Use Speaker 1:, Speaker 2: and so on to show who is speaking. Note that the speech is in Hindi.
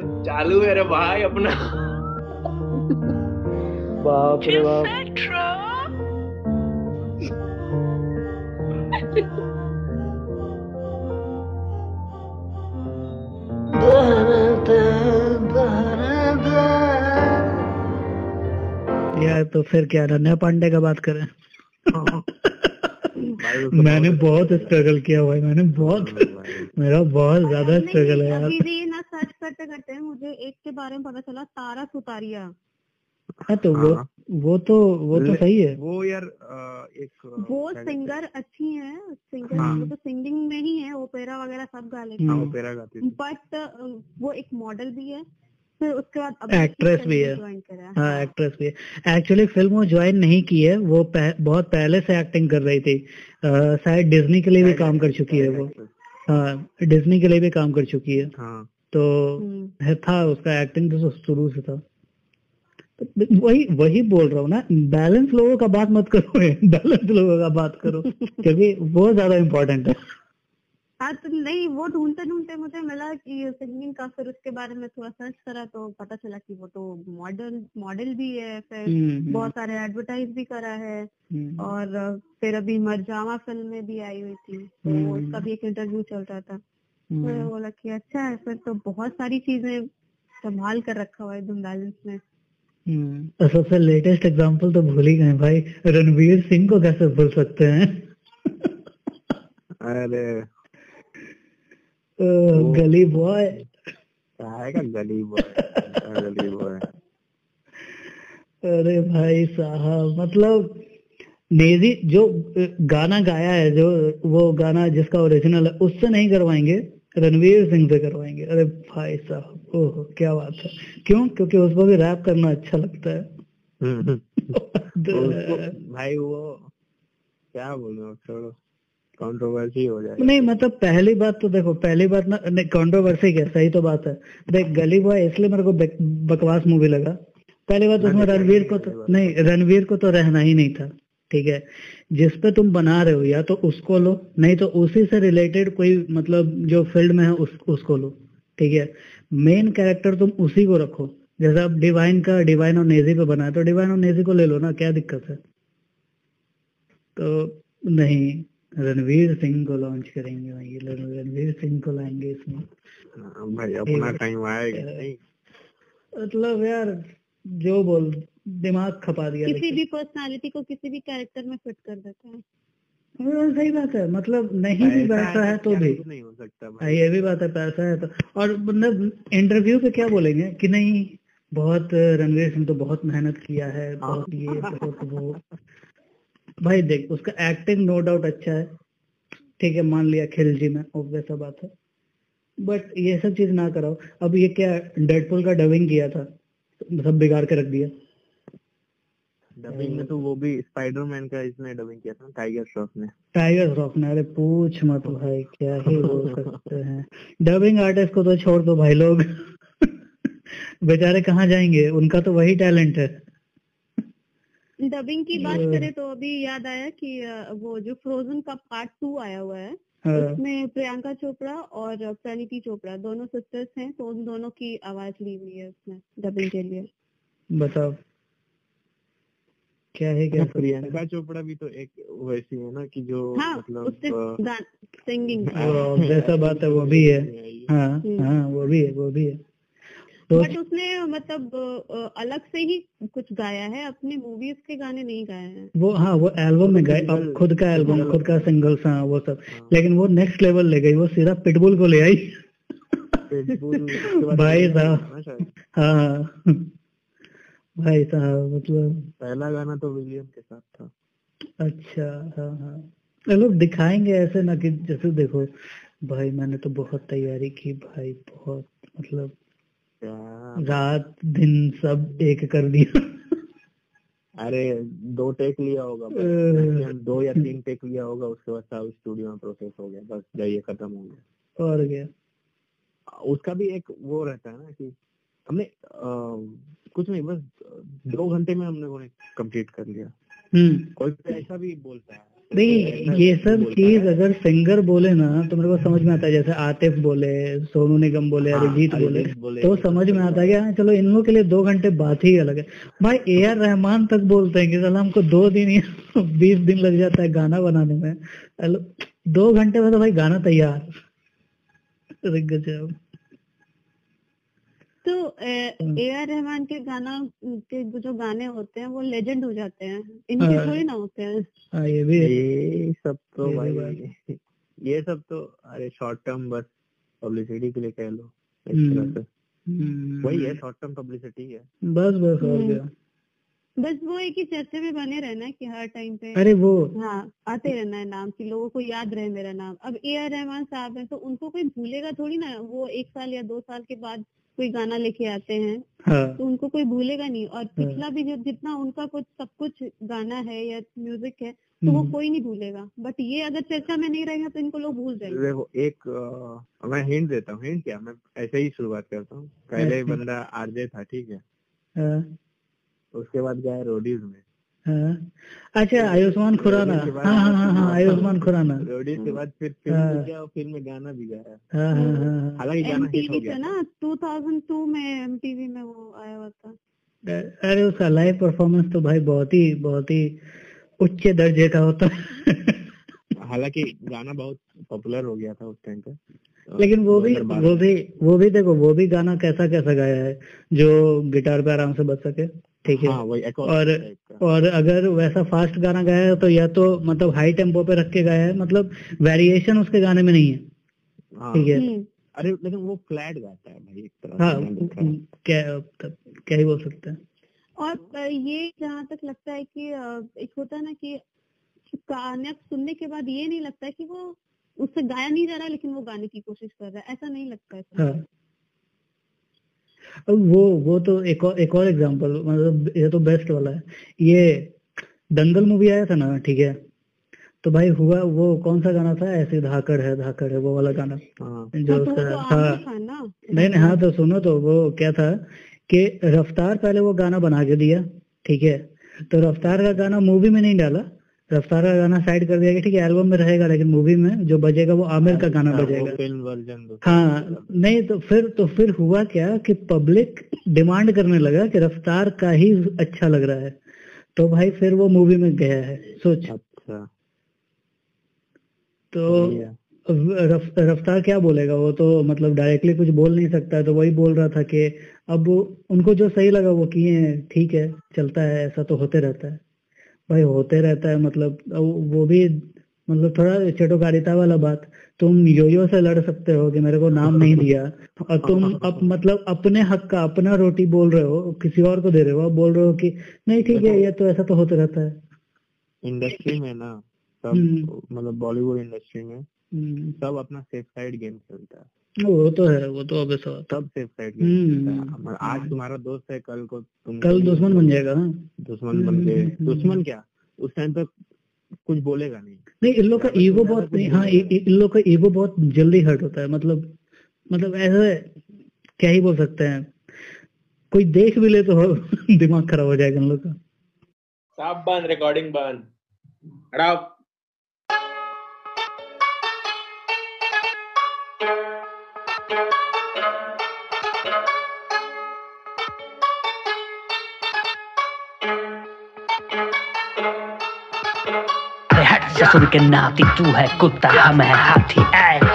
Speaker 1: चालू है रे भाई अपना।
Speaker 2: बाप रे बाप। यार तो फिर क्या अनन्या पांडे का बात करें। मैंने बहुत स्ट्रगल किया भाई मैंने बहुत मेरा बहुत ज़्यादा स्ट्रगल है यार।
Speaker 3: एक के बारे में पता चला तारा सुतारिया।
Speaker 2: हाँ तो वो
Speaker 4: हाँ।
Speaker 2: वो तो वो तो सही है।
Speaker 4: वो यार एक
Speaker 3: वो? सिंगर अच्छी है सिंगर
Speaker 4: हाँ।
Speaker 3: वो तो सिंगिंग में ही है ओपेरा वगैरह सब गा लेती
Speaker 4: हाँ। ओपेरा गाती थी।
Speaker 3: बट वो एक मॉडल भी है फिर उसके बाद अब
Speaker 2: Actress भी है।
Speaker 3: ज्वाइन करा। है
Speaker 2: हाँ। एक्ट्रेस भी है। एक्चुअली फ़िल्म वो ज्वाइन नहीं की है वो पह, बहुत पहले से एक्टिंग कर रही थी। शायद डिज्नी के लिए भी काम कर चुकी है वो। हाँ डिज्नी के लिए भी काम कर चुकी है।
Speaker 4: हाँ।
Speaker 2: तो
Speaker 3: हम्म।
Speaker 2: है था उसका एक्टिंग तो शुरू से था। वही वही बोल रहा हूँ ना बैलेंस लोगों का बात मत करो बैलेंस लोगों का बात करो क्योंकि वो ज़्यादा इम्पोर्टेंट है।
Speaker 3: हाँ तो नहीं वो ढूंढते ढूंढते मुझे मिला कि सिंगिंग का फिर उसके बारे में थोड़ा सर्च करा तो पता चला कि वो तो मॉडल मॉडल भी है फिर
Speaker 2: हम्म,
Speaker 3: बहुत सारे एडवर्टाइज भी करा है
Speaker 2: हम्म,
Speaker 3: और फिर अभी मरजावा फ़िल्म में भी आई हुई थी तो
Speaker 2: हम्म।
Speaker 3: उसका भी एक इंटरव्यू चल रहा था। मैंने
Speaker 2: हम्म,
Speaker 3: बोला कि अच्छा है फिर तो बहुत सारी चीज़ें संभाल कर रखा हुआ है एकदम बैलेंस में।
Speaker 2: हम्म। सबसे लेटेस्ट एग्जांपल तो भूल ही गए भाई रणवीर सिंह को कैसे भूल सकते हैं?
Speaker 4: अरे।
Speaker 2: गली बॉय
Speaker 4: गली बॉय गली बॉय
Speaker 2: अरे भाई साहब मतलब नेजी जो गाना गाया है जो वो गाना जिसका ओरिजिनल है उससे नहीं करवाएँगे? रणवीर सिंह से करवाएँगे। अरे भाई साहब ओह क्या बात है। क्यों? क्योंकि उसको भी रैप करना अच्छा लगता है।
Speaker 4: भाई वो क्या बोलूँ छोड़ो कंट्रोवर्सी हो जाएगा।
Speaker 2: नहीं मतलब पहली बात तो देखो पहली बात ना नहीं कंट्रोवर्सी क्या सही तो बात है। देख गली बॉय इसलिए मेरे को बकवास मूवी लगा। पहली बात उसमें रणवीर को तो नहीं रणवीर को तो रहना ही नहीं था। ठीक है? जिस पे तुम बना रहे हो या तो उसको लो नहीं तो उसी से रिलेटेड कोई मतलब जो फ़ील्ड में है उस, उसको लो ठीक है? मेन कैरेक्टर तुम उसी को रखो। जैसे आप डिवाइन का डिवाइन और नेजी पे बना है तो डिवाइन और नेजी को ले लो ना क्या दिक्कत है? तो नहीं रणवीर सिंह को लॉन्च करेंगे भाई रणवीर सिंह को लाएँगे इसमें।
Speaker 4: हाँ, भाई अपना टाइम आएगा
Speaker 2: मतलब यार जो बोल दिमाग खपा दिया
Speaker 3: किसी। भी पर्सनालिटी को किसी भी कैरेक्टर में फिट कर देता है।
Speaker 2: हाँ, सही बात है मतलब नहीं भी वैसा है तो भी।
Speaker 4: नहीं हो सकता
Speaker 2: हाँ, ये भी बात है पैसा है तो। और मतलब इंटरव्यू पे क्या बोलेंगे कि नहीं बहुत रणवीर सिंह तो बहुत मेहनत किया है बहुत ये बहुत वो। भाई देख उसका एक्टिंग नो डाउट अच्छा है। ठीक है मान लिया खिलजी में वैसा बात है। बट ये सब चीज़ ना कराओ। अब ये क्या डेडपुल का डबिंग किया था सब बिगाड़ के रख दिया।
Speaker 4: डबिंग में तो वो भी स्पाइडरमैन का इसने डबिंग किया था ना, टाइगर श्रॉफ ने।
Speaker 2: टाइगर श्रॉफ ने अरे पूछ मत भाई क्या ही बोल सकते हैं। डबिंग आर्टिस्ट को तो छोड़ दो भाई लोग। बेचारे कहाँ जाएँगे? उनका तो वही टैलेंट है।
Speaker 3: डबिंग की बात
Speaker 2: हम्म।
Speaker 3: करें तो अभी याद आया कि वो जो फ्रोजन का पार्ट टू आया हुआ है
Speaker 2: हाँ,
Speaker 3: उसमें प्रियंका चोपड़ा और प्रणीति चोपड़ा दोनों सिस्टर्स हैं तो उन दोनों की आवाज़ ली हुई है उसमें डबिंग के लिए।
Speaker 2: बताओ। क्या है क्या हैं?
Speaker 4: प्रियंका चोपड़ा भी तो एक वैसी है ना कि जो
Speaker 3: हाँ
Speaker 4: मतलब
Speaker 3: उससे सिंगिंग
Speaker 2: जैसा बात है वो भी है। हाँ
Speaker 3: हम्म।
Speaker 2: हाँ वो भी है वो भी है। तो
Speaker 3: बट उसने मतलब अलग से ही कुछ गाया है अपने मूवीज़ के गाने नहीं गाए हैं।
Speaker 2: वो हाँ वो एल्बम में गए अब खुद का एल्बम खुद का सिंगल्स हाँ वो सब। लेकिन वो नेक्स्ट लेवल ले गई वो सीधा पिटबुल को ले आई। भाई साहब। हाँ हाँ। भाई साहब मतलब
Speaker 4: पहला गाना तो विलियम के साथ था।
Speaker 2: अच्छा हाँ हाँ। लोग दिखाएँगे ऐसे ना कि जैसे देखो भाई मैंने तो बहुत तैयारी की भाई बहुत मतलब रात दिन सब एक कर दिया।
Speaker 4: अरे दो टेक लिया होगा। दो या तीन टेक लिया होगा उसके बाद सब स्टूडियो में प्रोसेस हो गया बस जाइए खत्म हो गया।
Speaker 2: और क्या?
Speaker 4: उसका भी एक वो रहता है ना कि हमने अ, कुछ नहीं बस दो घंटे में हमने वो कंप्लीट कर लिया।
Speaker 2: हम्म।
Speaker 4: कोई ऐसा भी बोलता है
Speaker 2: नहीं ये सब चीज़ अगर सिंगर बोले ना तो मेरे को समझ में आता है जैसे आतिफ बोले सोनू निगम बोले
Speaker 4: हाँ,
Speaker 2: अरिजीत बोले
Speaker 4: बोले।
Speaker 2: तो समझ में आता है हाँ, चलो इन लोगों के लिए दो घंटे बात ही अलग है। भाई ए आर रहमान तक बोलते हैं कि चलो हमको दो दिन या बीस दिन लग जाता है गाना बनाने में। दो घंटे में तो भाई गाना तैयार। गजब
Speaker 3: तो
Speaker 2: हम्म।
Speaker 3: ए आर रहमान के गाना के जो गाने होते हैं वो लेजेंड हो जाते हैं। इनके
Speaker 2: हाँ।
Speaker 3: थोड़ी ना होते हैं।
Speaker 2: हाँ ये भी
Speaker 4: ये सब तो
Speaker 2: ये भी
Speaker 4: भाई ये सब तो अरे शॉर्ट टर्म बस पब्लिसिटी के लिए कह लो
Speaker 2: हम्म। हम्म,
Speaker 4: वही है शॉर्ट टर्म पब्लिसिटी है।
Speaker 2: बस बस और
Speaker 3: हम्म।
Speaker 2: क्या।
Speaker 3: बस वो एक ही चर्चे में बने रहना है कि हर टाइम पे
Speaker 2: अरे वो
Speaker 3: हाँ आते रहना है नाम कि लोगों को याद रहे मेरा नाम। अब ए आर रहमान साहब है तो उनको कोई भूलेगा थोड़ी ना? वो एक साल या दो साल के बाद कोई गाना लेके आते हैं
Speaker 2: हाँ।
Speaker 3: तो उनको कोई भूलेगा नहीं। और पिछला भी जो जितना उनका कुछ सब कुछ गाना है या म्यूज़िक है तो वो
Speaker 2: हम्म।
Speaker 3: कोई नहीं भूलेगा। बट ये अगर चर्चा में नहीं रहेगा तो इनको लोग भूल जाएँगे।
Speaker 4: देखो एक आ, मैं हिंट देता हूँ हिंट क्या? मैं ऐसे ही शुरुआत करता हूँ। पहले
Speaker 2: अच्छा।
Speaker 4: बंदा आरजे था ठीक है?
Speaker 2: हाँ।
Speaker 4: उसके बाद गया रोडीज में।
Speaker 2: हाँ अच्छा आयुष्मान खुराना। हाँ हाँ हाँ हाँ आयुष्मान खुराना।
Speaker 4: रोडीज के बाद फिर फ़िल्म
Speaker 2: हाँ।
Speaker 4: में गया और फ़िल्म में गाना भी गाया।
Speaker 2: हाँ हाँ हाँ हाँ।
Speaker 4: हालाँकि गाना हिट हो गया।
Speaker 3: ना 2002 में एमटीवी में वो आया हुआ था।
Speaker 2: अरे उसका लाइव परफॉर्मेंस तो भाई बहुत ही बहुत ही उच्च दर्जे का होता। है
Speaker 4: हालाँकि गाना बहुत पॉपुलर हो गया था उस टाइम पे।
Speaker 2: लेकिन वो भी वो भी वो भी देखो वो भी गाना कैसा कैसा गाया है जो गिटार पे आराम से बज सके। ठीक है।
Speaker 4: हाँ
Speaker 2: और और अगर वैसा फास्ट गाना गाया है तो या तो मतलब हाई टेंपो पे रख के गाया है मतलब वेरिएशन उसके गाने में नहीं है।
Speaker 4: हाँ।
Speaker 2: ठीक है।
Speaker 3: हम्म,
Speaker 4: अरे लेकिन वो फ्लैट गाता है भाई एक तरह
Speaker 2: हाँ। क्या क्या ही बोल सकते हैं।
Speaker 3: और ये जहाँ तक लगता है कि एक होता है ना कि गाना सुनने के बाद ये नहीं लगता है कि वो उससे गाया नहीं जा रहा है लेकिन वो गाने की कोशिश कर रहा है। ऐसा नहीं लगता है।
Speaker 2: हाँ। अब वो वो तो एक और एक और एग्जांपल मतलब ये तो बेस्ट वाला है। ये दंगल मूवी आया था ना ठीक है? तो भाई हुआ वो कौन सा गाना था? ऐसे धाकड़ है धाकड़ है वो वाला गाना।
Speaker 4: हाँ।
Speaker 2: जो
Speaker 3: हाँ, तो
Speaker 2: उसका
Speaker 3: तो
Speaker 2: हाँ।
Speaker 3: खान ना?
Speaker 2: नहीं नहीं हाँ तो सुनो तो वो क्या था कि रफ्तार पहले वो गाना बना के दिया ठीक है? तो रफ्तार का गाना मूवी में नहीं डाला रफ्तार का गाना साइड कर दिया ठीक है एल्बम में रहेगा लेकिन मूवी में जो बजेगा वो आमिर का गाना
Speaker 4: अच्छा,
Speaker 2: बजेगा।
Speaker 4: फ़िल्म वर्जन
Speaker 2: हाँ नहीं तो फिर तो फिर हुआ क्या कि पब्लिक डिमांड करने लगा कि रफ्तार का ही अच्छा लग रहा है। तो भाई फिर वो मूवी में गया है सोच।
Speaker 4: अच्छा।
Speaker 2: तो रफ, रफ्तार क्या बोलेगा? वो तो मतलब डायरेक्टली कुछ बोल नहीं सकता तो वही बोल रहा था कि अब उनको जो सही लगा वो किए हैं ठीक है चलता है ऐसा तो होते रहता है। भाई होते रहता है मतलब वो भी मतलब थोड़ा चटोकारिता वाला बात तुम योयो से लड़ सकते हो कि मेरे को नाम नहीं दिया और तुम अब मतलब अपने हक का अपना रोटी बोल रहे हो किसी और को दे रहे हो अब बोल रहे हो कि नहीं ठीक है ये तो ऐसा तो होते रहता है।
Speaker 4: इंडस्ट्री में ना सब
Speaker 2: हम्म।
Speaker 4: मतलब बॉलीवुड इंडस्ट्री में
Speaker 2: हम्म,
Speaker 4: सब अपना सेफ़ साइड गेम खेलता है।
Speaker 2: वो तो है वो तो है।
Speaker 4: सब सेफ़ साइड गेम
Speaker 2: हम्म।
Speaker 4: है आज तुम्हारा दोस्त है कल को तुम
Speaker 2: कल दुश्मन बन जाएगा हाँ
Speaker 4: दुश्मन बन के।
Speaker 2: हम्म।
Speaker 4: दुश्मन क्या? उस टाइम पे कुछ बोलेगा नहीं।
Speaker 2: नहीं इन लोग का ईगो बहुत नहीं हाँ इन लोग का ईगो बहुत जल्दी हर्ट होता है। मतलब मतलब ऐसे क्या ही बोल सकते हैं। कोई देख भी ले तो दिमाग खराब हो जाएगा इन लोग का।
Speaker 1: साफ़ बंद रिकॉर्डिंग बंद।
Speaker 5: ससुर के नाती तू है कुत्ता हम है हाथी ऐ।